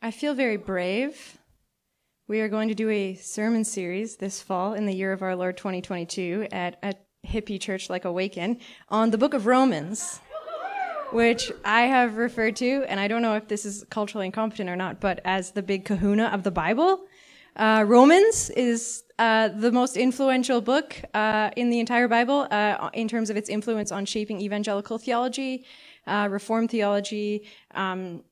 I feel very brave. We are going to do a sermon series this fall in the year of our Lord 2022 at a hippie church like Awaken on the book of Romans, which I have referred to, and I don't know if this is culturally incompetent or not, but as the big kahuna of the Bible. Uh, Romans is uh, the most influential book uh, in the entire Bible uh, in terms of its influence on shaping evangelical theology, uh, Reformed theology, um,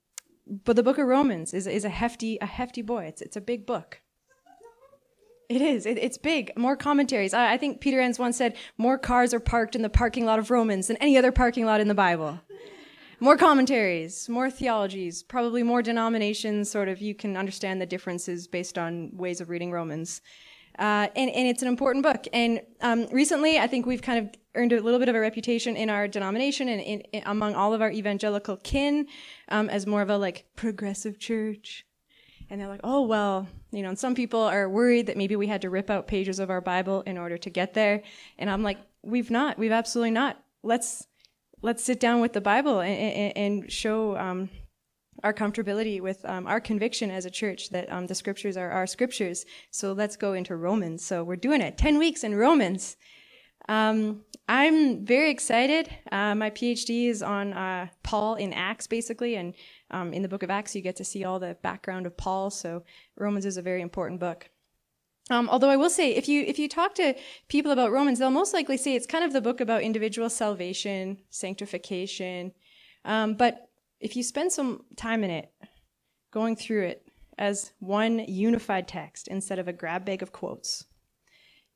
but the book of Romans is, is a hefty a hefty boy. It's it's a big book. It is. It, it's big. More commentaries. I, I, think Peter Enns once said more cars are parked in the parking lot of Romans than any other parking lot in the Bible. More commentaries, more theologies, probably more denominations. Sort of, you can understand the differences based on ways of reading Romans. Uh, and, and, it's an important book. And um, recently, I think we've kind of earned a little bit of a reputation in our denomination and in, in, among all of our evangelical kin um, as more of a like progressive church. And they're like, oh, well, you know, and some people are worried that maybe we had to rip out pages of our Bible in order to get there. And I'm like, we've not. We've absolutely not. Let's, let's sit down with the Bible and, and, and show, um, our comfortability with um, our conviction as a church that um, the scriptures are our scriptures. So let's go into Romans. So we're doing it 10 weeks in Romans. Um, I'm very excited. Uh, my PhD is on uh, Paul in Acts, basically, and um, in the book of Acts, you get to see all the background of Paul. So Romans is a very important book. Um, although I will say, if you if you talk to people about Romans, they'll most likely say it's kind of the book about individual salvation, sanctification. Um, but if you spend some time in it, going through it as one unified text instead of a grab bag of quotes,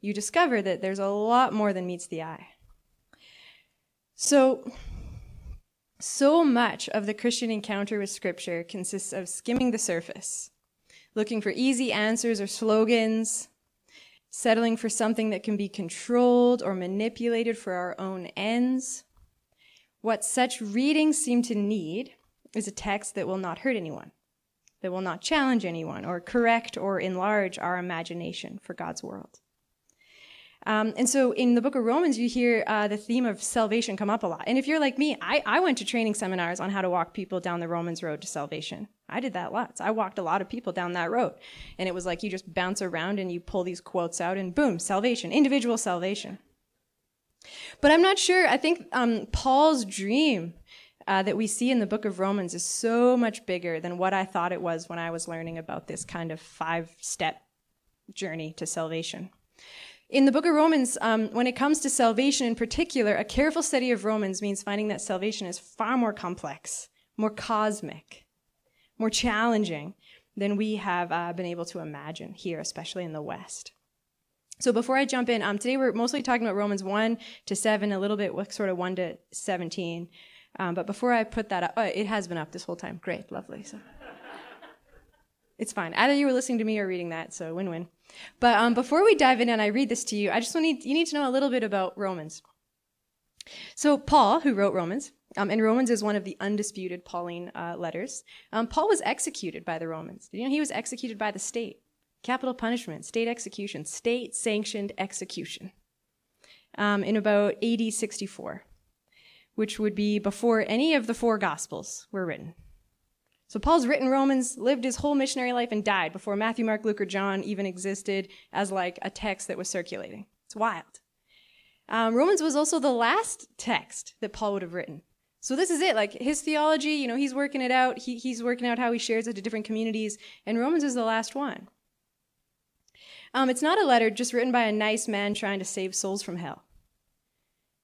you discover that there's a lot more than meets the eye. So, so much of the Christian encounter with Scripture consists of skimming the surface, looking for easy answers or slogans, settling for something that can be controlled or manipulated for our own ends, what such readings seem to need is a text that will not hurt anyone, that will not challenge anyone, or correct or enlarge our imagination for God's world. Um, and so in the book of Romans, you hear uh, the theme of salvation come up a lot. And if you're like me, I, I went to training seminars on how to walk people down the Romans road to salvation. I did that lots. I walked a lot of people down that road. And it was like you just bounce around and you pull these quotes out and boom, salvation, individual salvation. But I'm not sure. I think um, Paul's dream uh, that we see in the book of Romans is so much bigger than what I thought it was when I was learning about this kind of five step journey to salvation. In the book of Romans, um, when it comes to salvation in particular, a careful study of Romans means finding that salvation is far more complex, more cosmic, more challenging than we have uh, been able to imagine here, especially in the West. So before I jump in, um, today we're mostly talking about Romans 1 to 7, a little bit sort of 1 to 17. Um, but before I put that up, oh, it has been up this whole time. Great, lovely. So it's fine. Either you were listening to me or reading that, so win-win. But um, before we dive in and I read this to you, I just need you need to know a little bit about Romans. So Paul, who wrote Romans, um, and Romans is one of the undisputed Pauline uh, letters. Um, Paul was executed by the Romans. You know he was executed by the state? Capital punishment, state execution, state sanctioned execution um, in about AD 64, which would be before any of the four Gospels were written. So Paul's written Romans, lived his whole missionary life, and died before Matthew, Mark, Luke, or John even existed as like a text that was circulating. It's wild. Um, Romans was also the last text that Paul would have written. So this is it. Like his theology, you know, he's working it out. He, he's working out how he shares it to different communities, and Romans is the last one. Um, it's not a letter just written by a nice man trying to save souls from hell.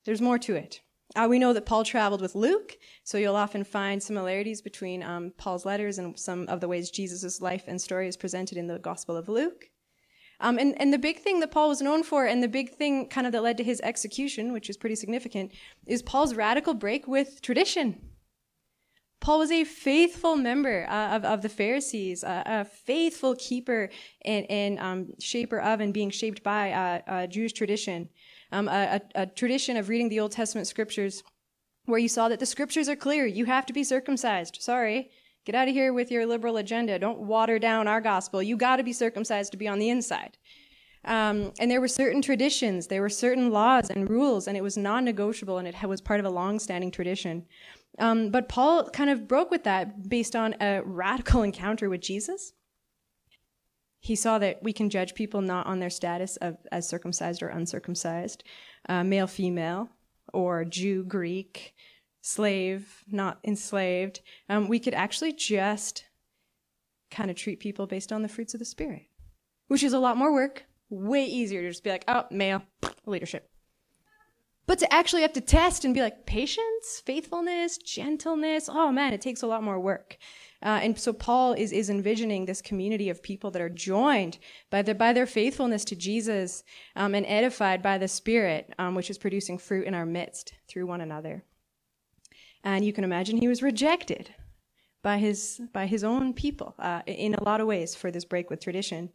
There's more to it. Uh, we know that Paul traveled with Luke, so you'll often find similarities between um, Paul's letters and some of the ways Jesus' life and story is presented in the Gospel of Luke. Um, and, and the big thing that Paul was known for, and the big thing kind of that led to his execution, which is pretty significant, is Paul's radical break with tradition. Paul was a faithful member uh, of, of the Pharisees, uh, a faithful keeper and, and um, shaper of and being shaped by uh, Jewish tradition, um, a, a, a tradition of reading the Old Testament scriptures where you saw that the scriptures are clear. You have to be circumcised. Sorry. Get out of here with your liberal agenda. Don't water down our gospel. You got to be circumcised to be on the inside. Um, and there were certain traditions, there were certain laws and rules, and it was non negotiable, and it was part of a long standing tradition. Um, but Paul kind of broke with that based on a radical encounter with Jesus. He saw that we can judge people not on their status of, as circumcised or uncircumcised, uh, male, female, or Jew, Greek, slave, not enslaved. Um, we could actually just kind of treat people based on the fruits of the Spirit, which is a lot more work, way easier to just be like, oh, male, leadership. But to actually have to test and be like, patience, faithfulness, gentleness, oh man, it takes a lot more work. Uh, and so Paul is, is envisioning this community of people that are joined by, the, by their faithfulness to Jesus um, and edified by the Spirit, um, which is producing fruit in our midst through one another. And you can imagine he was rejected by his, by his own people uh, in a lot of ways for this break with tradition.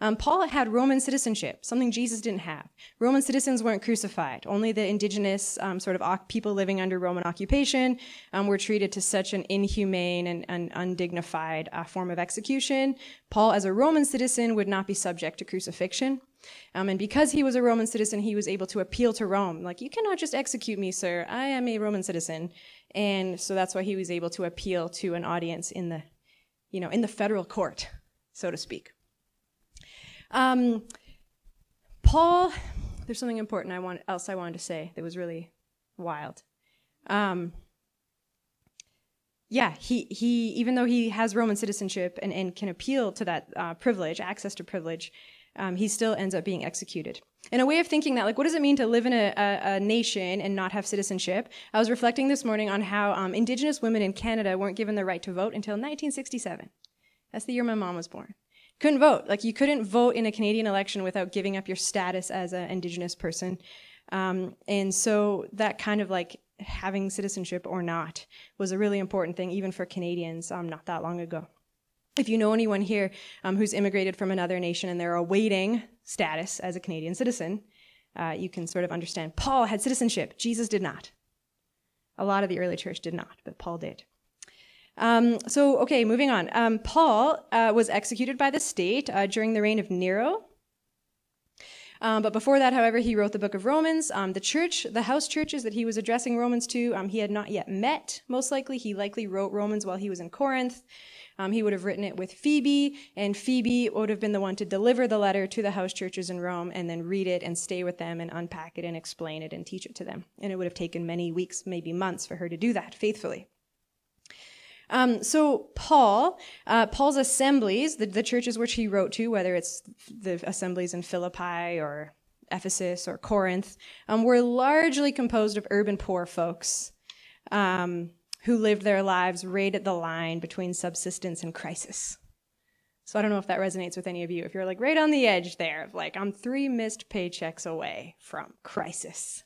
Um, Paul had Roman citizenship, something Jesus didn't have. Roman citizens weren't crucified. Only the indigenous um, sort of people living under Roman occupation um, were treated to such an inhumane and, and undignified uh, form of execution. Paul, as a Roman citizen, would not be subject to crucifixion. Um, and because he was a Roman citizen, he was able to appeal to Rome. Like, you cannot just execute me, sir. I am a Roman citizen. And so that's why he was able to appeal to an audience in the, you know, in the federal court, so to speak. Um, Paul, there's something important I want, else I wanted to say that was really wild. Um, yeah, he, he, even though he has Roman citizenship and, and can appeal to that uh, privilege, access to privilege, um, he still ends up being executed. In a way of thinking that, like, what does it mean to live in a, a, a nation and not have citizenship? I was reflecting this morning on how um, Indigenous women in Canada weren't given the right to vote until 1967. That's the year my mom was born couldn't vote. Like you couldn't vote in a Canadian election without giving up your status as an Indigenous person. Um, and so that kind of like having citizenship or not was a really important thing, even for Canadians, um, not that long ago. If you know anyone here um, who's immigrated from another nation and they're awaiting status as a Canadian citizen, uh, you can sort of understand. Paul had citizenship, Jesus did not. A lot of the early church did not, but Paul did. Um, so, okay, moving on. Um, Paul uh, was executed by the state uh, during the reign of Nero. Um, but before that, however, he wrote the book of Romans. Um, the church, the house churches that he was addressing Romans to, um, he had not yet met, most likely. He likely wrote Romans while he was in Corinth. Um, he would have written it with Phoebe, and Phoebe would have been the one to deliver the letter to the house churches in Rome and then read it and stay with them and unpack it and explain it and teach it to them. And it would have taken many weeks, maybe months for her to do that faithfully. Um, so Paul, uh, Paul's assemblies, the, the churches which he wrote to, whether it's the assemblies in Philippi or Ephesus or Corinth, um, were largely composed of urban poor folks um, who lived their lives right at the line between subsistence and crisis. So I don't know if that resonates with any of you. If you're like right on the edge there, of like I'm three missed paychecks away from crisis.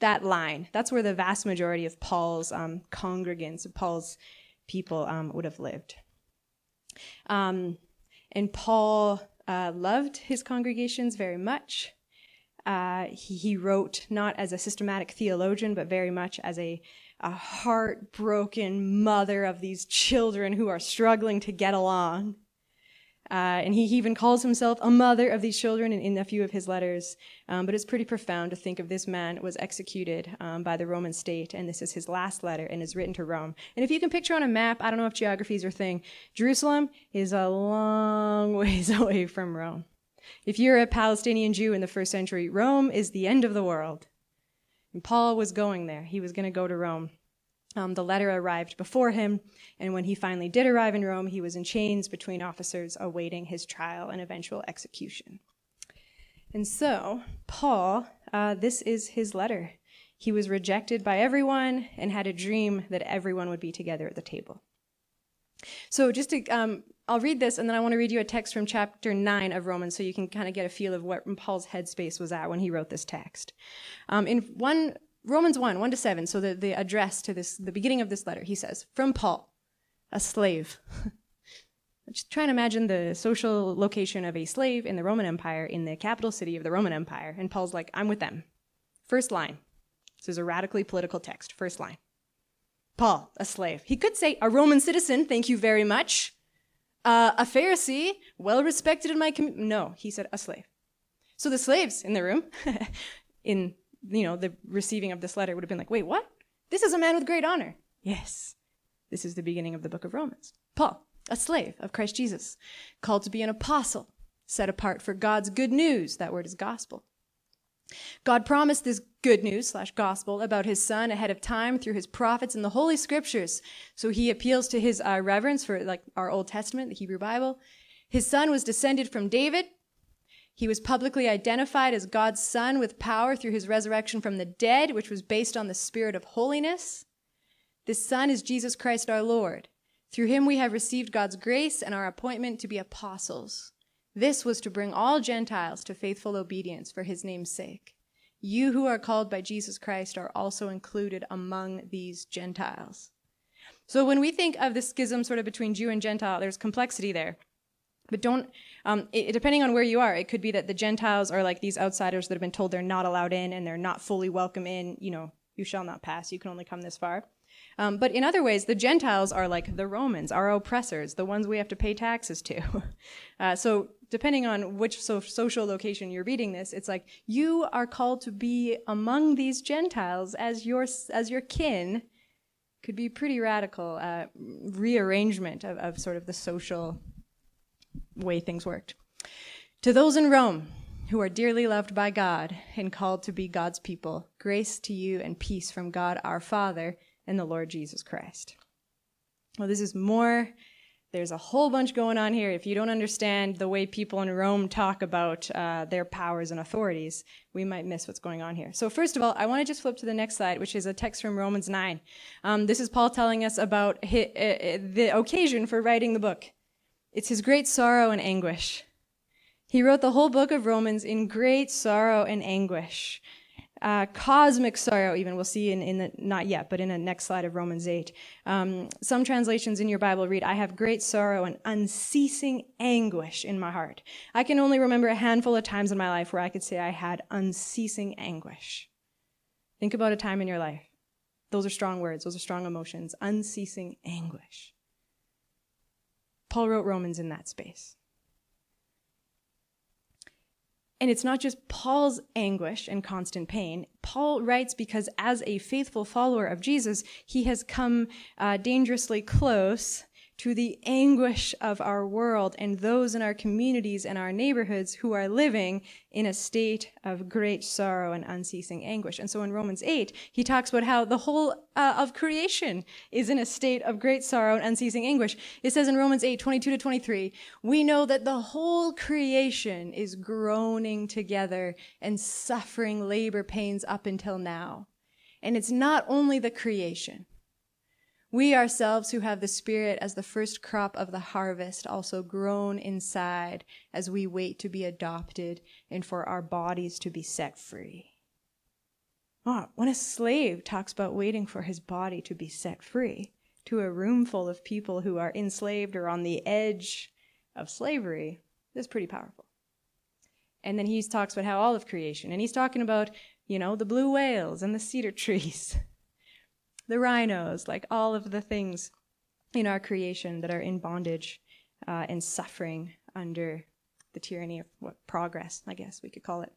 That line, that's where the vast majority of Paul's um, congregants, of Paul's people um, would have lived. Um, and Paul uh, loved his congregations very much. Uh, he, he, wrote not as a systematic theologian, but very much as a, a heartbroken mother of these children who are struggling to get along. Uh, and he even calls himself a mother of these children in, in a few of his letters. Um, but it's pretty profound to think of this man was executed um, by the Roman state, and this is his last letter and is written to Rome. And if you can picture on a map, I don't know if geography is your thing, Jerusalem is a long ways away from Rome. If you're a Palestinian Jew in the first century, Rome is the end of the world. And Paul was going there. He was going to go to Rome. Um, the letter arrived before him, and when he finally did arrive in Rome, he was in chains between officers awaiting his trial and eventual execution. And so, Paul, uh, this is his letter. He was rejected by everyone and had a dream that everyone would be together at the table. So, just to, um, I'll read this, and then I want to read you a text from chapter 9 of Romans so you can kind of get a feel of what Paul's headspace was at when he wrote this text. Um, in one Romans 1, 1 to 7, so the, the address to this, the beginning of this letter, he says, From Paul, a slave. Just try and imagine the social location of a slave in the Roman Empire in the capital city of the Roman Empire. And Paul's like, I'm with them. First line. This is a radically political text. First line. Paul, a slave. He could say, a Roman citizen, thank you very much. Uh, a Pharisee, well respected in my community. No, he said, a slave. So the slaves in the room, in you know the receiving of this letter, would have been like, wait, what? This is a man with great honor. Yes, this is the beginning of the book of Romans. Paul, a slave of Christ Jesus, called to be an apostle, set apart for God's good news. That word is gospel. God promised this good news slash gospel about his son ahead of time through his prophets in the Holy Scriptures. So he appeals to his uh, reverence for like our Old Testament, the Hebrew Bible. His son was descended from David. He was publicly identified as God's son with power through his resurrection from the dead, which was based on the spirit of holiness. This son is Jesus Christ our Lord. Through him we have received God's grace and our appointment to be apostles. This was to bring all Gentiles to faithful obedience for his name's sake. You who are called by Jesus Christ are also included among these Gentiles. So when we think of the schism sort of between Jew and Gentile, there's complexity there. But don't, um, it, depending on where you are, it could be that the Gentiles are like these outsiders that have been told they're not allowed in and they're not fully welcome in. You know, you shall not pass. You can only come this far. Um, but in other ways, the Gentiles are like the Romans, our oppressors, the ones we have to pay taxes to. uh, so depending on which so- social location you're reading this, it's like you are called to be among these Gentiles as your as your kin. Could be pretty radical uh, rearrangement of, of sort of the social way things worked. To those in Rome who are dearly loved by God and called to be God's people, grace to you and peace from God our Father and the Lord Jesus Christ. Well, this is more. There's a whole bunch going on here. If you don't understand the way people in Rome talk about uh, their powers and authorities, we might miss what's going on here. So, first of all, I want to just flip to the next slide, which is a text from Romans 9. Um, this is Paul telling us about his, uh, uh, the occasion for writing the book. It's his great sorrow and anguish. He wrote the whole book of Romans in great sorrow and anguish uh, cosmic sorrow, even we'll see in, in the, not yet, but in the next slide of Romans 8. Um, some translations in your Bible read, I have great sorrow and unceasing anguish in my heart. I can only remember a handful of times in my life where I could say I had unceasing anguish. Think about a time in your life. Those are strong words, those are strong emotions. Unceasing anguish. Paul wrote Romans in that space. And it's not just Paul's anguish and constant pain. Paul writes because as a faithful follower of Jesus, he has come uh, dangerously close to the anguish of our world and those in our communities and our neighborhoods who are living in a state of great sorrow and unceasing anguish. And so in Romans 8, he talks about how the whole uh, of creation is in a state of great sorrow and unceasing anguish. It says in Romans 8, 22 to 23, we know that the whole creation is groaning together and suffering labor pains up until now. And it's not only the creation. We ourselves who have the Spirit as the first crop of the harvest also groan inside as we wait to be adopted and for our bodies to be set free. Oh, when a slave talks about waiting for his body to be set free to a room full of people who are enslaved or on the edge of slavery, that's pretty powerful. And then he talks about how all of creation, and he's talking about, you know, the blue whales and the cedar trees the rhinos, like all of the things in our creation that are in bondage uh, and suffering under the tyranny of what progress, I guess we could call it.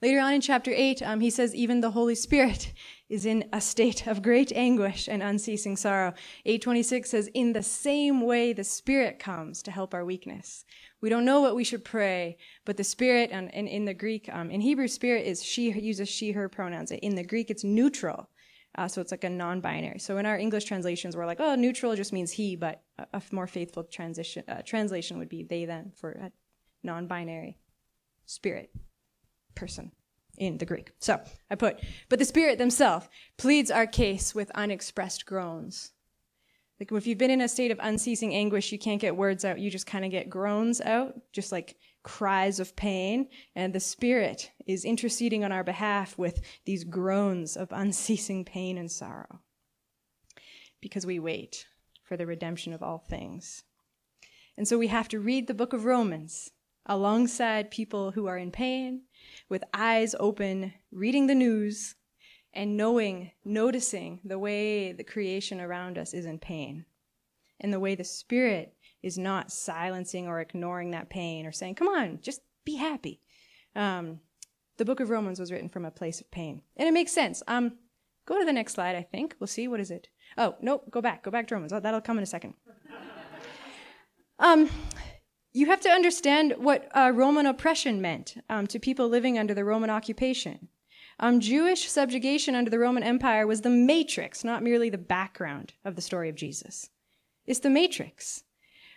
Later on in chapter 8, um, he says, even the Holy Spirit is in a state of great anguish and unceasing sorrow. 826 says, in the same way the Spirit comes to help our weakness. We don't know what we should pray, but the Spirit, and, and in the Greek, um, in Hebrew, Spirit is she, uses she, her pronouns. In the Greek, it's neutral. Uh, so it's like a non-binary. So in our English translations, we're like, oh, neutral just means he, but a, a more faithful transition uh, translation would be they then for a non-binary spirit person in the Greek. So I put, but the Spirit themselves pleads our case with unexpressed groans. Like if you've been in a state of unceasing anguish, you can't get words out. You just kind of get groans out, just like cries of pain, and the Spirit is interceding on our behalf with these groans of unceasing pain and sorrow. Because we wait for the redemption of all things. And so we have to read the book of Romans alongside people who are in pain, with eyes open, reading the news, and knowing, noticing the way the creation around us is in pain, and the way the Spirit is not silencing or ignoring that pain or saying, come on, just be happy. Um, the book of Romans was written from a place of pain. And it makes sense. Um, go to the next slide, I think. We'll see. What is it? Oh, nope, go back. Go back to Romans. Oh, that'll come in a second. um, you have to understand what uh, Roman oppression meant um, to people living under the Roman occupation. Um, Jewish subjugation under the Roman Empire was the matrix, not merely the background of the story of Jesus. It's the matrix.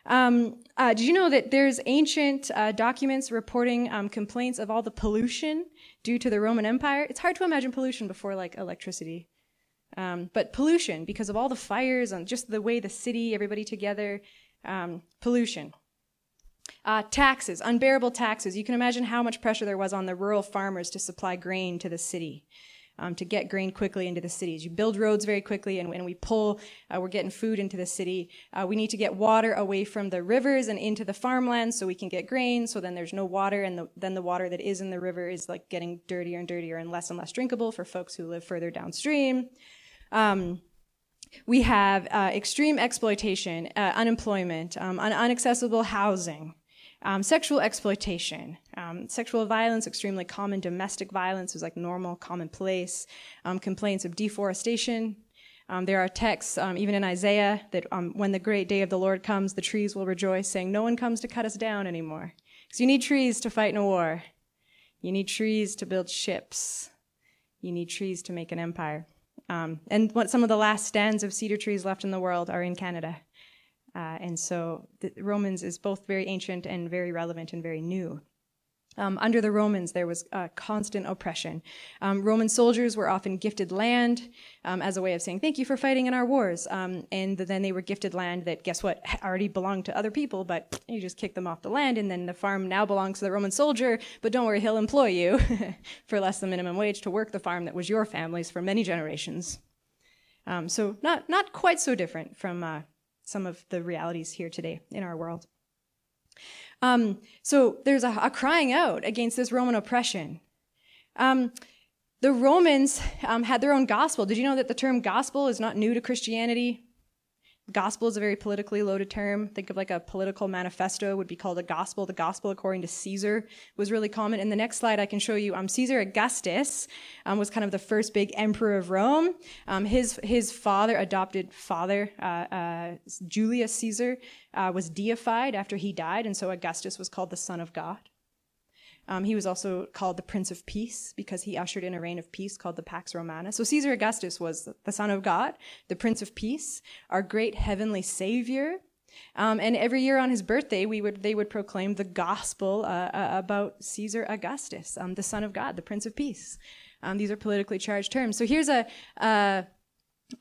Um, uh, did you know that there's ancient uh, documents reporting um, complaints of all the pollution due to the Roman Empire? It's hard to imagine pollution before like electricity. Um, but pollution, because of all the fires and just the way the city, everybody together, um, pollution. Uh, taxes, unbearable taxes. You can imagine how much pressure there was on the rural farmers to supply grain to the city um, to get grain quickly into the cities. You build roads very quickly, and when we pull, uh, we're getting food into the city. Uh, we need to get water away from the rivers and into the farmlands so we can get grain. So then there's no water, and the, then the water that is in the river is like getting dirtier and dirtier and less and less drinkable for folks who live further downstream. Um, we have uh, extreme exploitation, uh, unemployment, um, un- unaccessible housing. Um, sexual exploitation, um, sexual violence, extremely common. Domestic violence was like normal, commonplace. Um, complaints of deforestation. Um, there are texts, um, even in Isaiah, that um, when the great day of the Lord comes, the trees will rejoice, saying, No one comes to cut us down anymore. Because you need trees to fight in a war. You need trees to build ships. You need trees to make an empire. and what some of the last stands of cedar trees left in the world are in Canada. Uh, and so Romans is both very ancient and very relevant and very new. Um, under the Romans, there was uh, constant oppression. Um, Roman soldiers were often gifted land um, as a way of saying, Thank you for fighting in our wars. Um, and then they were gifted land that, guess what, already belonged to other people, but you just kick them off the land, and then the farm now belongs to the Roman soldier, but don't worry, he'll employ you for less than minimum wage to work the farm that was your family's for many generations. Um, so, not, not quite so different from uh, some of the realities here today in our world. Um, so there's a, a, crying out against this Roman oppression. Um, the Romans um, had their own gospel. Did you know that the term gospel is not new to Christianity? Gospel is a very politically loaded term. Think of like a political manifesto would be called a gospel. The gospel, according to Caesar, was really common. In the next slide, I can show you um, Caesar Augustus um, was kind of the first big emperor of Rome. Um, his his father, adopted father, uh, uh, Julius Caesar, uh, was deified after he died, and so Augustus was called the son of God. Um, he was also called the Prince of Peace because he ushered in a reign of peace called the Pax Romana. So Caesar Augustus was the Son of God, the Prince of Peace, our great heavenly Savior. Um, and every year on his birthday, we would they would proclaim the gospel uh, uh, about Caesar Augustus, um, the Son of God, the Prince of Peace. Um, these are politically charged terms. So here's a, uh,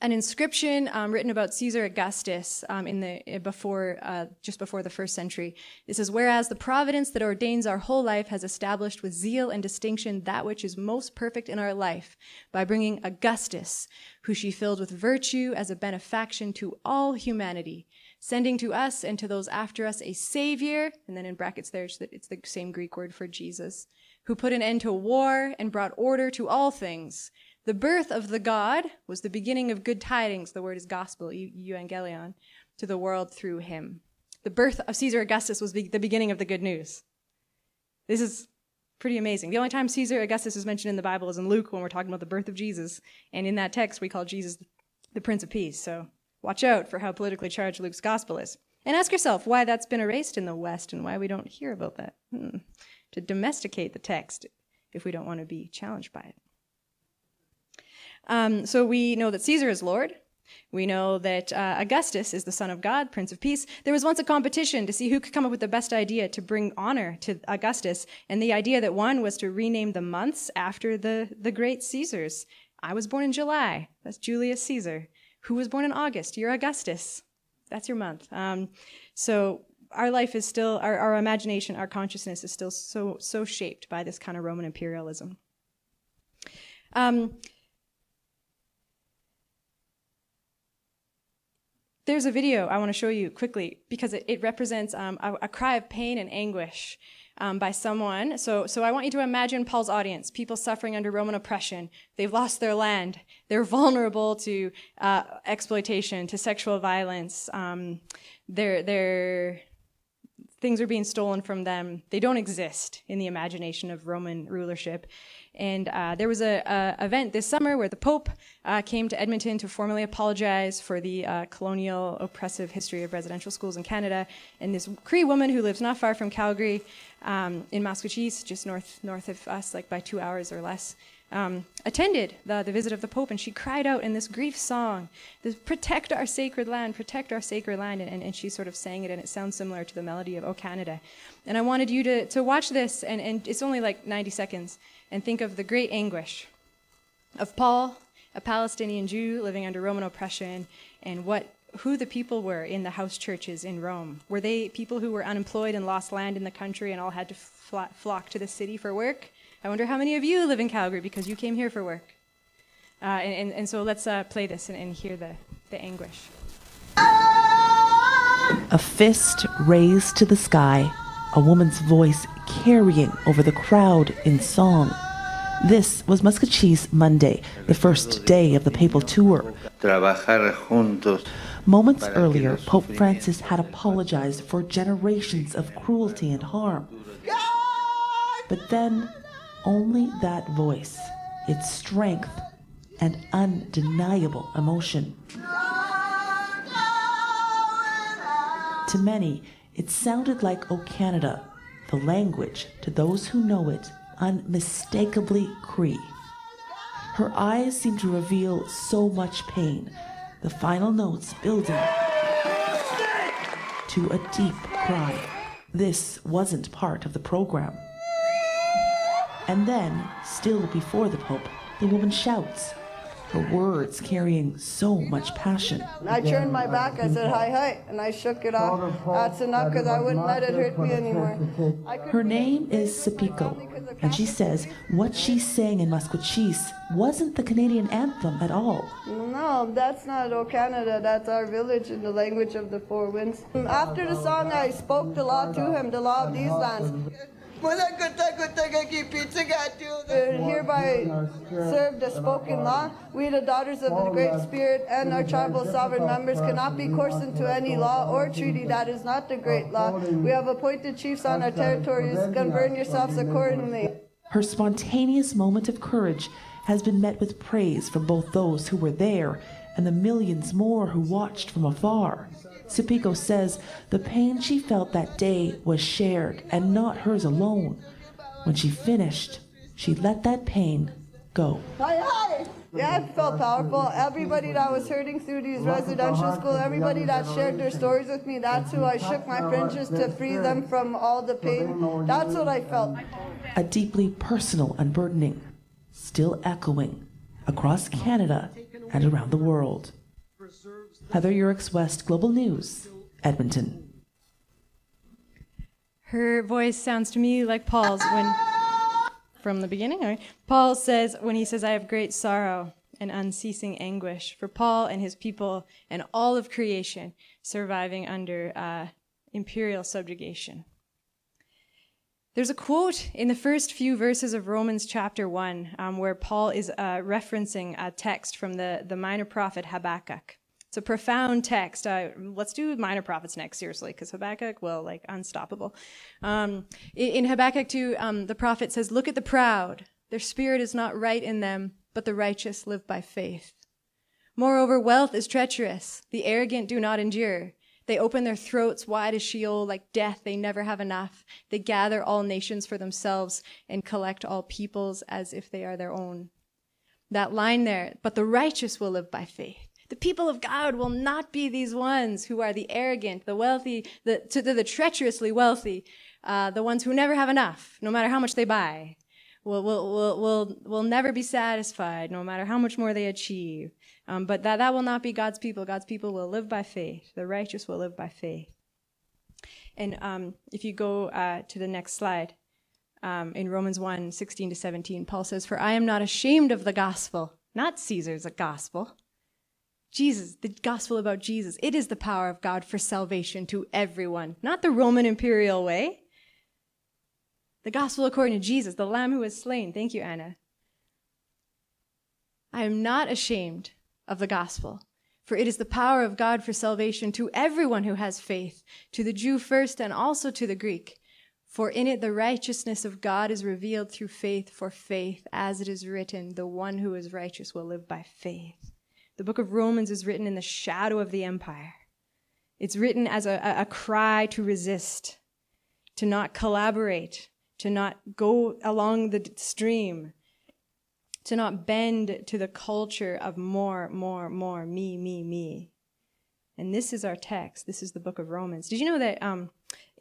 an inscription um, written about Caesar Augustus um, in the eh, before uh, just before the first century. It says, "Whereas the providence that ordains our whole life has established with zeal and distinction that which is most perfect in our life, by bringing Augustus, who she filled with virtue as a benefaction to all humanity, sending to us and to those after us a Savior." And then in brackets there, it's the same Greek word for Jesus, who put an end to war and brought order to all things the birth of the God was the beginning of good tidings. The word is gospel, euangelion, to the world through him. The birth of Caesar Augustus was the beginning of the good news. This is pretty amazing. The only time Caesar Augustus is mentioned in the Bible is in Luke when we're talking about the birth of Jesus. And in that text, we call Jesus the Prince of Peace. So watch out for how politically charged Luke's gospel is. And ask yourself why that's been erased in the West and why we don't hear about that. Hmm. To domesticate the text if we don't want to be challenged by it. Um, so we know that Caesar is Lord. We know that uh, Augustus is the son of God, Prince of Peace. There was once a competition to see who could come up with the best idea to bring honor to Augustus, and the idea that won was to rename the months after the, the great Caesars. I was born in July. That's Julius Caesar. Who was born in August? You're Augustus. That's your month. Um, so our life is still, our, our imagination, our consciousness is still so, so shaped by this kind of Roman imperialism. Um, there's a video I want to show you quickly because it, it represents um, a, a, cry of pain and anguish um, by someone. So, so I want you to imagine Paul's audience, people suffering under Roman oppression. They've lost their land. They're vulnerable to uh, exploitation, to sexual violence. Um, they're, they're, things are being stolen from them. They don't exist in the imagination of Roman rulership. And uh, there was a, event this summer where the Pope uh, came to Edmonton to formally apologize for the uh, colonial oppressive history of residential schools in Canada. And this Cree woman who lives not far from Calgary, um, in Maskwacis, just north north of us, like by two hours or less, um, attended the, the visit of the Pope, and she cried out in this grief song, this, "Protect our sacred land, protect our sacred land," and, and, and, she sort of sang it, and it sounds similar to the melody of "O Canada." And I wanted you to to watch this, and, and it's only like 90 seconds, and think of the great anguish of Paul, a Palestinian Jew living under Roman oppression, and what who the people were in the house churches in Rome. Were they people who were unemployed and lost land in the country and all had to flock to the city for work? I wonder how many of you live in Calgary because you came here for work. Uh, and, and, and, so let's uh, play this and, and hear the, the anguish. A fist raised to the sky, a woman's voice carrying over the crowd in song. This was Maskwacis Monday, the first day of the papal tour. Moments earlier, Pope Francis had apologized for generations of cruelty and harm. But then, only that voice, its strength and undeniable emotion. To many, it sounded like O Canada, the language, to those who know it, unmistakably Cree. Her eyes seemed to reveal so much pain the final notes building to a deep cry. This wasn't part of the program. And then, still before the Pope, the woman shouts, her words carrying so much passion. I turned my back, I said, hi, hi, and I shook it off. That's enough because I wouldn't let it hurt me anymore. Her name is Si Pih Ko, and she says what she sang in Maskwacis wasn't the Canadian anthem at all. No, that's not O Canada, that's our village in the language of the Four Winds. After the song, I spoke the law to him, the law of these lands hereby serve the spoken law. We, the daughters of the Great Spirit and our tribal sovereign members, cannot be coerced into any law or treaty that is not the great law. We have appointed chiefs on our territories. Govern yourselves accordingly. Her spontaneous moment of courage has been met with praise from both those who were there and the millions more who watched from afar. Si Pih Ko says the pain she felt that day was shared and not hers alone. When she finished, she let that pain go. Hi, hi. Yeah, it felt powerful. Everybody that was hurting through these residential schools, everybody that shared their stories with me, that's who I shook my fringes to free them from all the pain. That's what I felt. A deeply personal unburdening, still echoing across Canada and around the world. Heather Yourex West, Global News, Edmonton. Her voice sounds to me like Paul's when, from the beginning? Paul says, when he says, I have great sorrow and unceasing anguish for Paul and his people and all of creation surviving under uh, imperial subjugation. There's a quote in the first few verses of Romans chapter 1 um, where Paul is uh, referencing a text from the, the minor prophet Habakkuk. It's a profound text. Uh, let's do minor prophets next, seriously, because Habakkuk, well, like unstoppable. Um, in, Habakkuk 2, um, the prophet says, Look at the proud. Their spirit is not right in them, but the righteous live by faith. Moreover, wealth is treacherous. The arrogant do not endure. They open their throats wide as Sheol, like death. They never have enough. They gather all nations for themselves and collect all peoples as if they are their own. That line there, but the righteous will live by faith. The people of God will not be these ones who are the arrogant, the wealthy, the, to the, the treacherously wealthy, uh, the ones who never have enough, no matter how much they buy. Will, will, will, will, will never be satisfied, no matter how much more they achieve. Um, but that, that will not be God's people. God's people will live by faith. The righteous will live by faith. And um, if you go uh, to the next slide, um, in Romans 1 16 to 17, Paul says, For I am not ashamed of the gospel, not Caesar's gospel. Jesus, the gospel about Jesus. It is the power of God for salvation to everyone, not the Roman imperial way. The gospel according to Jesus, the Lamb who was slain. Thank you, Anna. I am not ashamed of the gospel, for it is the power of God for salvation to everyone who has faith, to the Jew first and also to the Greek. For in it the righteousness of God is revealed through faith for faith, as it is written, the one who is righteous will live by faith. The book of Romans is written in the shadow of the empire. It's written as a, a cry to resist, to not collaborate, to not go along the stream, to not bend to the culture of more, more, more, me, me, me. And this is our text. This is the book of Romans. Did you know that um,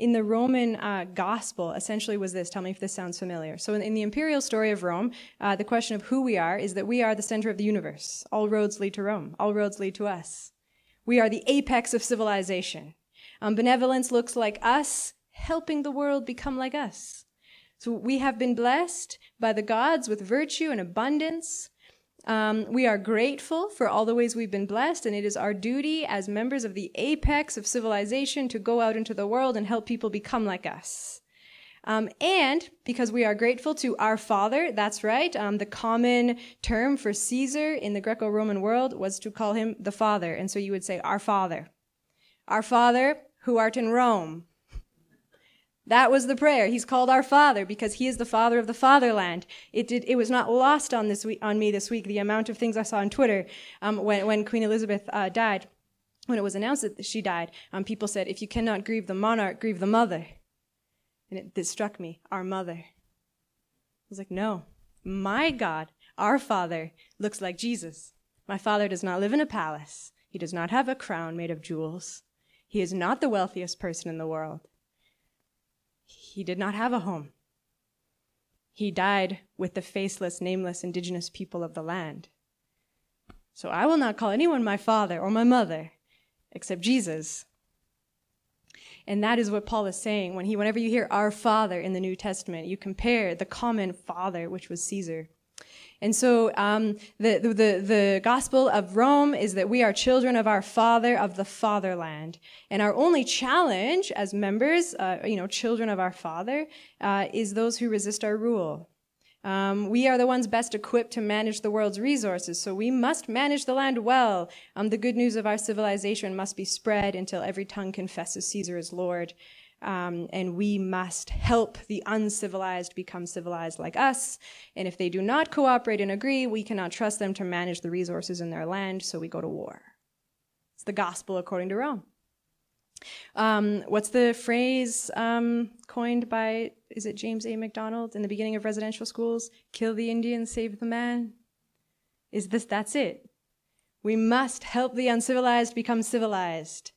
in the Roman uh, gospel, essentially was this? Tell me if this sounds familiar. So, in, in the imperial story of Rome, uh, the question of who we are is that we are the center of the universe. All roads lead to Rome, all roads lead to us. We are the apex of civilization. Um, benevolence looks like us helping the world become like us. So, we have been blessed by the gods with virtue and abundance. Um, we are grateful for all the ways we've been blessed, and it is our duty as members of the apex of civilization to go out into the world and help people become like us. Um, and because we are grateful to our Father, that's right, um, the common term for Caesar in the Greco Roman world was to call him the Father. And so you would say, Our Father. Our Father, who art in Rome. That was the prayer. He's called our Father because He is the Father of the fatherland. It did. It was not lost on this week, on me this week. The amount of things I saw on Twitter um, when when Queen Elizabeth uh, died, when it was announced that she died, um, people said, "If you cannot grieve the monarch, grieve the mother." And it, it struck me, our mother. I was like, no, my God, our Father, looks like Jesus. My Father does not live in a palace. He does not have a crown made of jewels. He is not the wealthiest person in the world. He did not have a home. He died with the faceless, nameless indigenous people of the land. So I will not call anyone my father or my mother except Jesus. And that is what Paul is saying when he, whenever you hear our father in the New Testament, you compare the common father, which was Caesar, and so um, the, the, the gospel of Rome is that we are children of our Father of the fatherland. And our only challenge as members, uh, you know, children of our Father, uh, is those who resist our rule. Um, we are the ones best equipped to manage the world's resources, so we must manage the land well. Um, the good news of our civilization must be spread until every tongue confesses Caesar is Lord. Um, and we must help the uncivilized become civilized like us. And if they do not cooperate and agree, we cannot trust them to manage the resources in their land, so we go to war. It's the gospel according to Rome. Um, what's the phrase um, coined by, is it James A. McDonald in the beginning of residential schools? Kill the Indian, save the man? Is this, that's it. We must help the uncivilized become civilized.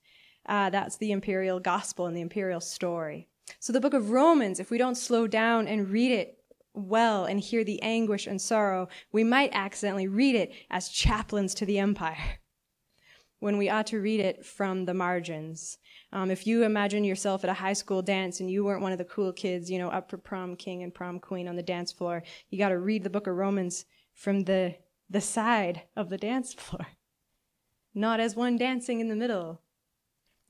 Uh, that's the imperial gospel and the imperial story. So the book of Romans, if we don't slow down and read it well and hear the anguish and sorrow, we might accidentally read it as chaplains to the empire when we ought to read it from the margins. Um, if you imagine yourself at a high school dance and you weren't one of the cool kids, you know, up for prom king and prom queen on the dance floor, you got to read the book of Romans from the the side of the dance floor, not as one dancing in the middle.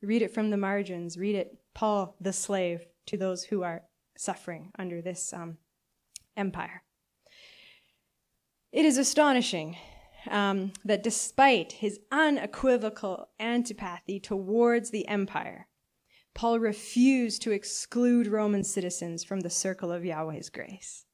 Read it from the margins. Read it, Paul, the slave, to those who are suffering under this um, empire. It is astonishing um, that despite his unequivocal antipathy towards the empire, Paul refused to exclude Roman citizens from the circle of Yahweh's grace.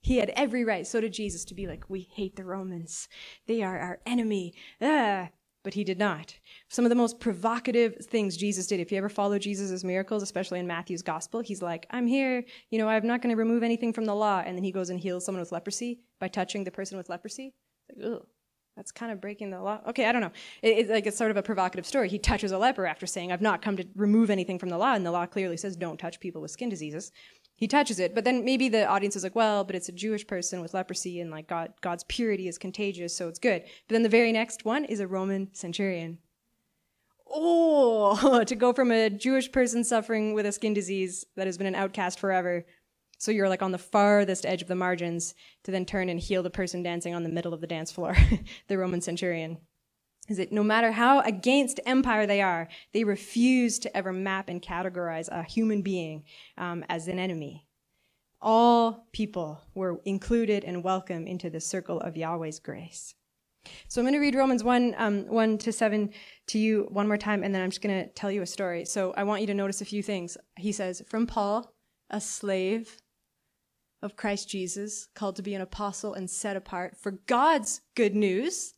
He had every right, so did Jesus, to be like, We hate the Romans. They are our enemy. Ah but he did not. Some of the most provocative things Jesus did, if you ever follow Jesus' miracles, especially in Matthew's gospel, he's like, I'm here, you know, I'm not going to remove anything from the law. And then he goes and heals someone with leprosy by touching the person with leprosy. Like, ugh, that's kind of breaking the law. Okay, I don't know. It, it's like it's sort of a provocative story. He touches a leper after saying, I've not come to remove anything from the law. And the law clearly says, don't touch people with skin diseases he touches it, but then maybe the audience is like, well, but it's a Jewish person with leprosy and like God, God's purity is contagious, so it's good. But then the very next one is a Roman centurion. Oh, to go from a Jewish person suffering with a skin disease that has been an outcast forever. So you're like on the farthest edge of the margins to then turn and heal the person dancing on the middle of the dance floor, the Roman centurion. Is that no matter how against empire they are, they refuse to ever map and categorize a human being um, as an enemy. All people were included and welcome into the circle of Yahweh's grace. So I'm going to read Romans 1, um, 1 to 7 to you one more time, and then I'm just going to tell you a story. So I want you to notice a few things. He says, From Paul, a slave of Christ Jesus, called to be an apostle and set apart for God's good news.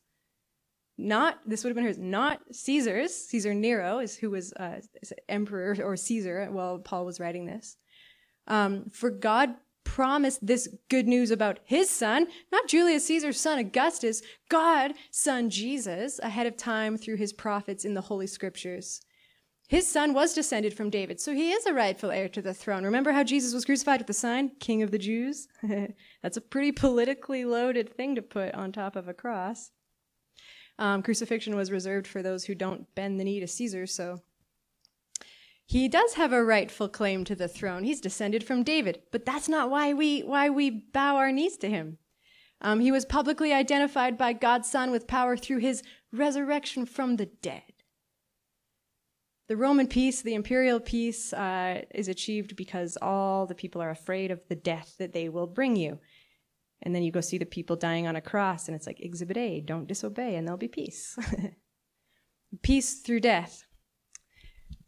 Not, this would have been hers, not Caesar's. Caesar Nero is who was uh, emperor or Caesar while Paul was writing this. Um, for God promised this good news about his son, not Julius Caesar's son Augustus, God, son Jesus, ahead of time through his prophets in the Holy Scriptures. His son was descended from David, so he is a rightful heir to the throne. Remember how Jesus was crucified with the sign, King of the Jews? That's a pretty politically loaded thing to put on top of a cross. Um, crucifixion was reserved for those who don't bend the knee to Caesar, so he does have a rightful claim to the throne. He's descended from David, but that's not why we why we bow our knees to him. Um, he was publicly identified by God's Son with power through his resurrection from the dead. The Roman peace, the imperial peace, uh, is achieved because all the people are afraid of the death that they will bring you. And then you go see the people dying on a cross, and it's like, Exhibit A, don't disobey, and there'll be peace. peace through death.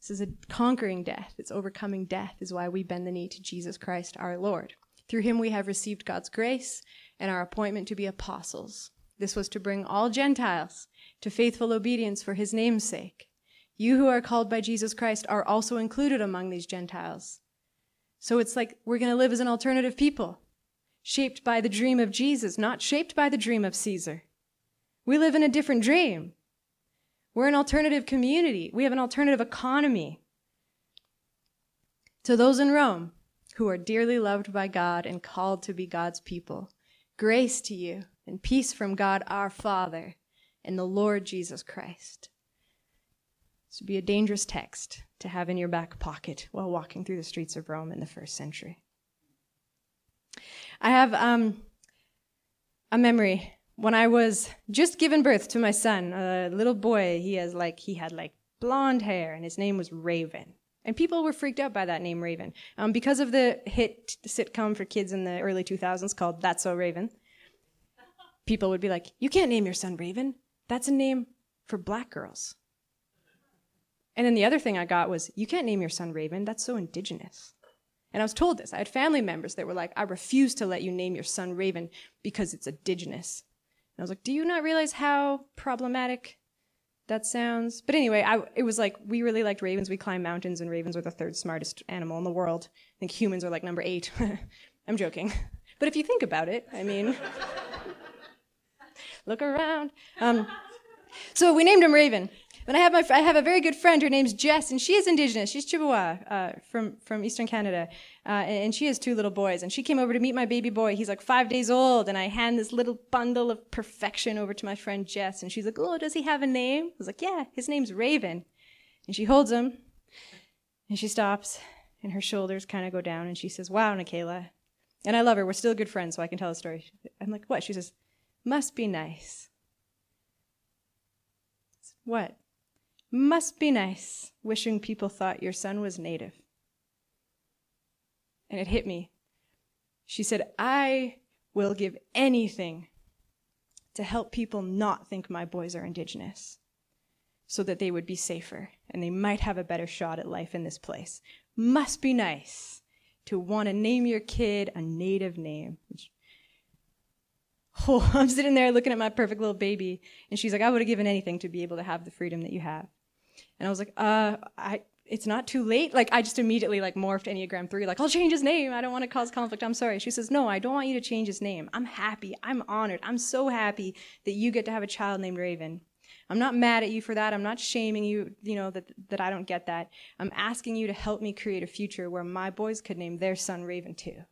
This is a conquering death. It's overcoming death, is why we bend the knee to Jesus Christ our Lord. Through him we have received God's grace and our appointment to be apostles. This was to bring all Gentiles to faithful obedience for his name's sake. You who are called by Jesus Christ are also included among these Gentiles. So it's like we're going to live as an alternative people, shaped by the dream of Jesus, not shaped by the dream of Caesar. We live in a different dream. We're an alternative community. We have an alternative economy. To those in Rome who are dearly loved by God and called to be God's people, grace to you and peace from God our Father and the Lord Jesus Christ. This would be a dangerous text to have in your back pocket while walking through the streets of Rome in the first century. I have um, a memory when I was just given birth to my son, a little boy, he has like he had like blonde hair, and his name was Raven. And people were freaked out by that name, Raven, um, because of the hit sitcom for kids in the early 2000s called That's So Raven. People would be like, "You can't name your son Raven. That's a name for black girls." And then the other thing I got was, "You can't name your son Raven. That's so indigenous." And I was told this. I had family members that were like, I refuse to let you name your son Raven because it's indigenous. And I was like, do you not realize how problematic that sounds? But anyway, I, it was like, we really liked ravens. We climb mountains, and ravens are the third smartest animal in the world. I think humans are like number eight. I'm joking. But if you think about it, I mean, look around. Um, so we named him Raven. Then I have my I have a very good friend. Her name's Jess, and she is Indigenous. She's Chippewa uh, from from Eastern Canada, uh, and she has two little boys. And she came over to meet my baby boy. He's like five days old, and I hand this little bundle of perfection over to my friend Jess, and she's like, "Oh, does he have a name?" I was like, "Yeah, his name's Raven." And she holds him, and she stops, and her shoulders kind of go down, and she says, "Wow, Nikayla." And I love her. We're still good friends, so I can tell a story. I'm like, "What?" She says, "Must be nice." What? Must be nice wishing people thought your son was native. And it hit me. She said, I will give anything to help people not think my boys are indigenous so that they would be safer and they might have a better shot at life in this place. Must be nice to want to name your kid a native name. Oh, I'm sitting there looking at my perfect little baby, and she's like, I would have given anything to be able to have the freedom that you have. And I was like, uh, I, it's not too late. Like, I just immediately like morphed Enneagram 3, like, I'll change his name. I don't want to cause conflict. I'm sorry. She says, no, I don't want you to change his name. I'm happy. I'm honored. I'm so happy that you get to have a child named Raven. I'm not mad at you for that. I'm not shaming you, you know, that, that I don't get that. I'm asking you to help me create a future where my boys could name their son Raven too.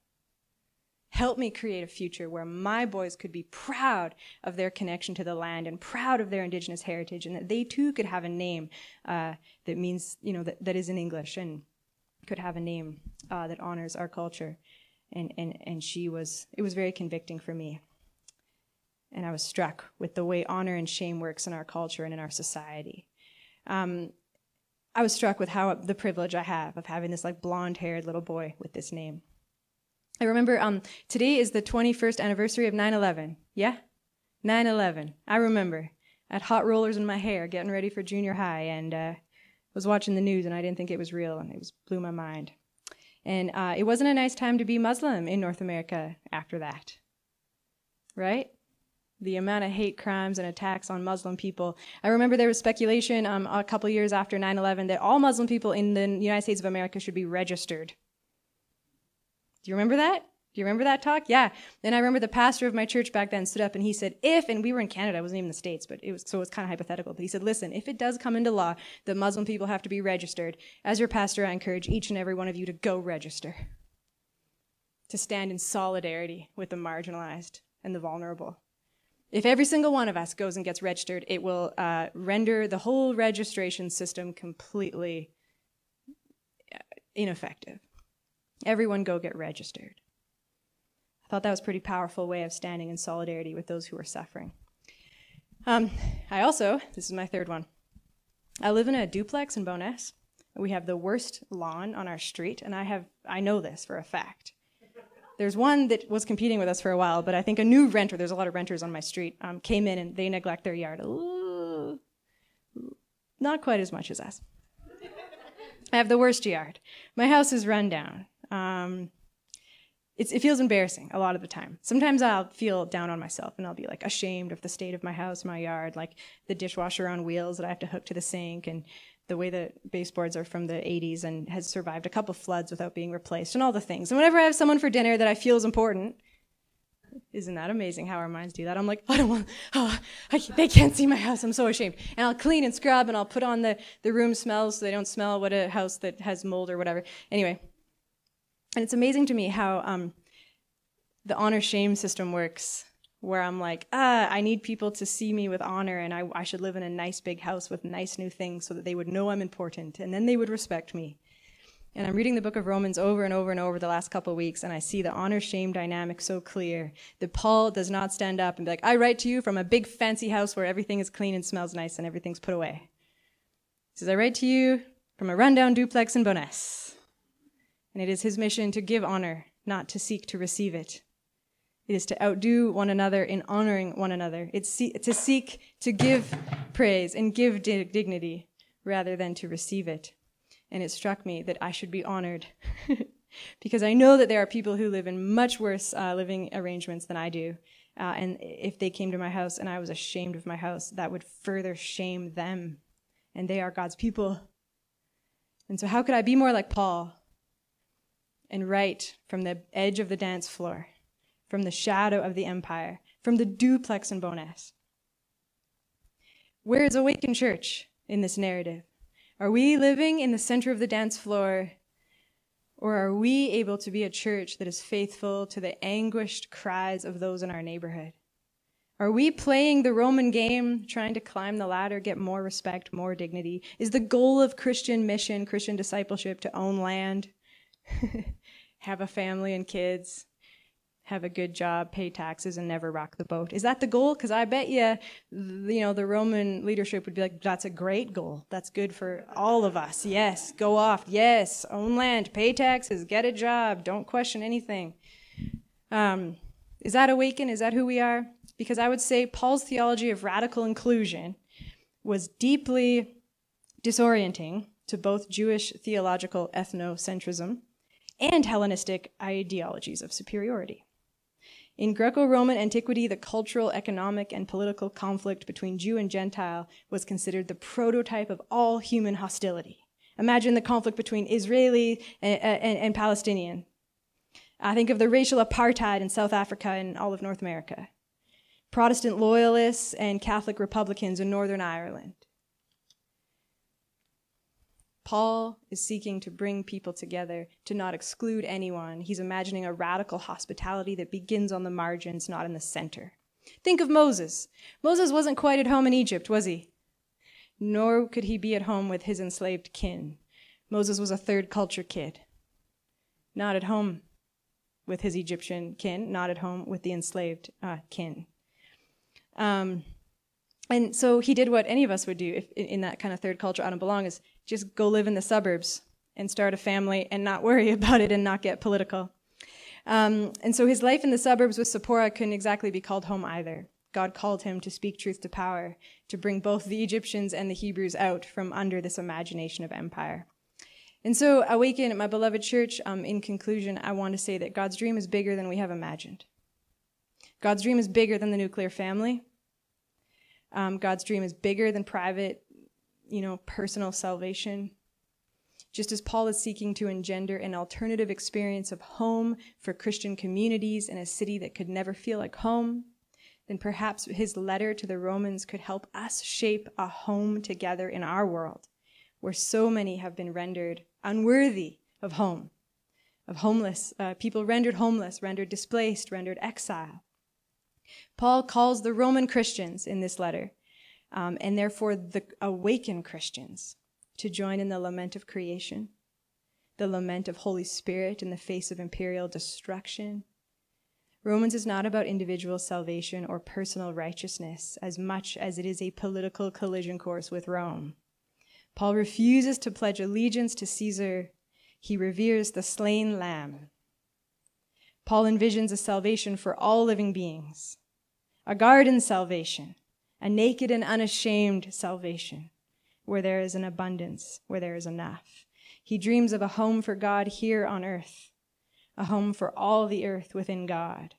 Help me create a future where my boys could be proud of their connection to the land and proud of their indigenous heritage, and that they too could have a name uh, that means, you know, that, that is in English and could have a name uh, that honors our culture. And, and, and she was, it was very convicting for me. And I was struck with the way honor and shame works in our culture and in our society. Um, I was struck with how the privilege I have of having this like blonde haired little boy with this name. I remember um, today is the 21st anniversary of 9 11. Yeah? 9 11. I remember. I had hot rollers in my hair getting ready for junior high and uh, was watching the news and I didn't think it was real and it was blew my mind. And uh, it wasn't a nice time to be Muslim in North America after that. Right? The amount of hate crimes and attacks on Muslim people. I remember there was speculation um, a couple years after 9 11 that all Muslim people in the United States of America should be registered do you remember that? Do you remember that talk? Yeah. And I remember the pastor of my church back then stood up and he said, if, and we were in Canada, I wasn't even in the States, but it was, so it was kind of hypothetical, but he said, listen, if it does come into law that Muslim people have to be registered, as your pastor, I encourage each and every one of you to go register. To stand in solidarity with the marginalized and the vulnerable. If every single one of us goes and gets registered, it will uh, render the whole registration system completely uh, ineffective. Everyone go get registered. I thought that was a pretty powerful way of standing in solidarity with those who are suffering. Um, I also, this is my third one, I live in a duplex in Bowness. We have the worst lawn on our street, and I have I know this for a fact. There's one that was competing with us for a while, but I think a new renter, there's a lot of renters on my street, um, came in and they neglect their yard. Ooh, not quite as much as us. I have the worst yard. My house is run down. Um, it feels embarrassing a lot of the time. Sometimes I'll feel down on myself and I'll be like ashamed of the state of my house, my yard, like the dishwasher on wheels that I have to hook to the sink and the way the baseboards are from the 80s and has survived a couple floods without being replaced and all the things. And whenever I have someone for dinner that I feel is important, isn't that amazing how our minds do that? I'm like, I don't want, oh, I, they can't see my house. I'm so ashamed. And I'll clean and scrub and I'll put on the, the room smells so they don't smell what a house that has mold or whatever. Anyway, and it's amazing to me how um, the honor shame system works, where I'm like, ah, I need people to see me with honor, and I, I should live in a nice big house with nice new things so that they would know I'm important, and then they would respect me. And I'm reading the book of Romans over and over and over the last couple weeks, and I see the honor shame dynamic so clear that Paul does not stand up and be like, I write to you from a big fancy house where everything is clean and smells nice and everything's put away. He says, I write to you from a rundown duplex in Bowness and it is his mission to give honor, not to seek to receive it. It is to outdo one another in honoring one another. It's to seek to give praise and give dignity rather than to receive it. And it struck me that I should be honored because I know that there are people who live in much worse uh, living arrangements than I do. Uh, and if they came to my house and I was ashamed of my house, that would further shame them. And they are God's people. And so, how could I be more like Paul? And right from the edge of the dance floor, from the shadow of the empire, from the duplex in Bowness. Where is Awakened Church in this narrative? Are we living in the center of the dance floor, or are we able to be a church that is faithful to the anguished cries of those in our neighborhood? Are we playing the Roman game, trying to climb the ladder, get more respect, more dignity? Is the goal of Christian mission, Christian discipleship to own land? have a family and kids, have a good job, pay taxes, and never rock the boat. Is that the goal? Because I bet you, you know, the Roman leadership would be like, that's a great goal. That's good for all of us. Yes, go off. Yes, own land, pay taxes, get a job, don't question anything. Um, is that awaken? Is that who we are? Because I would say Paul's theology of radical inclusion was deeply disorienting to both Jewish theological ethnocentrism and Hellenistic ideologies of superiority. In Greco Roman antiquity, the cultural, economic, and political conflict between Jew and Gentile was considered the prototype of all human hostility. Imagine the conflict between Israeli and, and, and Palestinian. I think of the racial apartheid in South Africa and all of North America, Protestant loyalists and Catholic Republicans in Northern Ireland. Paul is seeking to bring people together, to not exclude anyone. He's imagining a radical hospitality that begins on the margins, not in the center. Think of Moses. Moses wasn't quite at home in Egypt, was he? Nor could he be at home with his enslaved kin. Moses was a third culture kid, not at home with his Egyptian kin, not at home with the enslaved uh, kin. Um, and so he did what any of us would do if, in that kind of third culture, I don't belong, is just go live in the suburbs and start a family and not worry about it and not get political. Um, and so his life in the suburbs with Zipporah couldn't exactly be called home either. God called him to speak truth to power, to bring both the Egyptians and the Hebrews out from under this imagination of empire. And so, Awaken, my beloved church, um, in conclusion, I want to say that God's dream is bigger than we have imagined. God's dream is bigger than the nuclear family. Um, God's dream is bigger than private, you know, personal salvation. Just as Paul is seeking to engender an alternative experience of home for Christian communities in a city that could never feel like home, then perhaps his letter to the Romans could help us shape a home together in our world, where so many have been rendered unworthy of home, of homeless, uh, people rendered homeless, rendered displaced, rendered exile. Paul calls the Roman Christians in this letter, um, and therefore the awakened Christians, to join in the lament of creation, the lament of Holy Spirit in the face of imperial destruction. Romans is not about individual salvation or personal righteousness as much as it is a political collision course with Rome. Paul refuses to pledge allegiance to Caesar. He reveres the slain lamb. Paul envisions a salvation for all living beings, a garden salvation, a naked and unashamed salvation, where there is an abundance, where there is enough. He dreams of a home for God here on earth, a home for all the earth within God.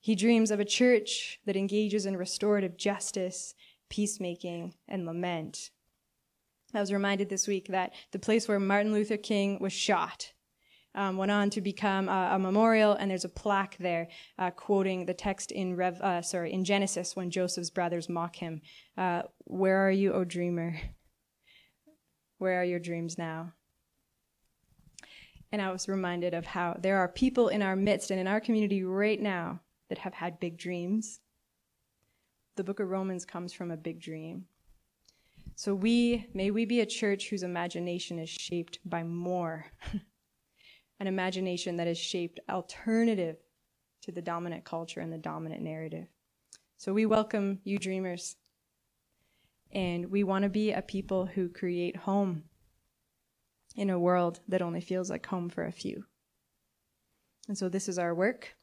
He dreams of a church that engages in restorative justice, peacemaking, and lament I was reminded this week that the place where Martin Luther King was shot um, went on to become a, a, memorial, and there's a plaque there uh, quoting the text in Rev, uh, sorry, in Genesis when Joseph's brothers mock him. Uh, Where are you, O dreamer? Where are your dreams now? And I was reminded of how there are people in our midst and in our community right now that have had big dreams. The book of Romans comes from a big dream. So we, may we be a church whose imagination is shaped by more. An imagination that is shaped alternative to the dominant culture and the dominant narrative. So we welcome you dreamers. And we want to be a people who create home in a world that only feels like home for a few. And so this is our work.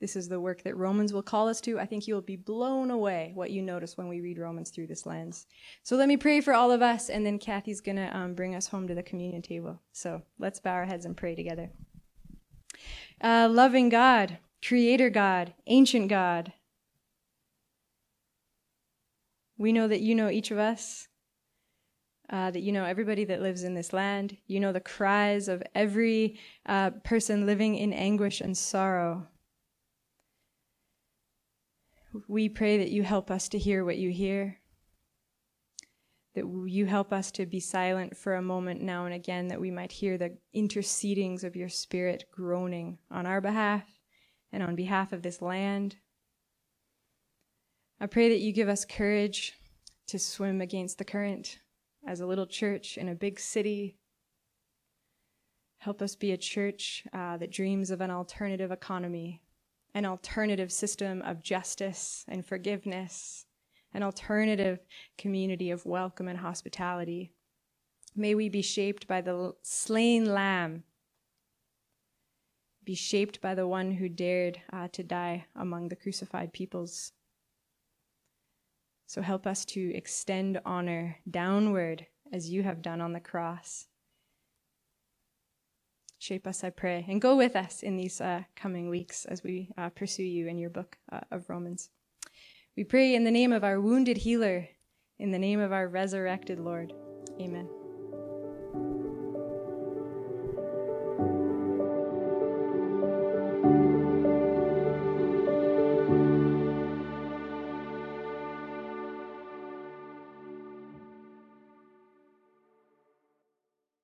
This is the work that Romans will call us to. I think you'll be blown away what you notice when we read Romans through this lens. So let me pray for all of us, and then Kathy's going to um, bring us home to the communion table. So let's bow our heads and pray together. Uh, loving God, Creator God, ancient God, we know that you know each of us. Uh, that you know everybody that lives in this land. You know the cries of every uh, person living in anguish and sorrow. We pray that you help us to hear what you hear, that you help us to be silent for a moment now and again, that we might hear the intercedings of your Spirit groaning on our behalf and on behalf of this land. I pray that you give us courage to swim against the current as a little church in a big city. Help us be a church uh, that dreams of an alternative economy an alternative system of justice and forgiveness, an alternative community of welcome and hospitality. May we be shaped by the slain lamb, be shaped by the one who dared uh, to die among the crucified peoples. So help us to extend honor downward as you have done on the cross. Shape us, I pray, and go with us in these uh, coming weeks as we uh, pursue you in your book uh, of Romans. We pray in the name of our wounded healer, in the name of our resurrected Lord. Amen.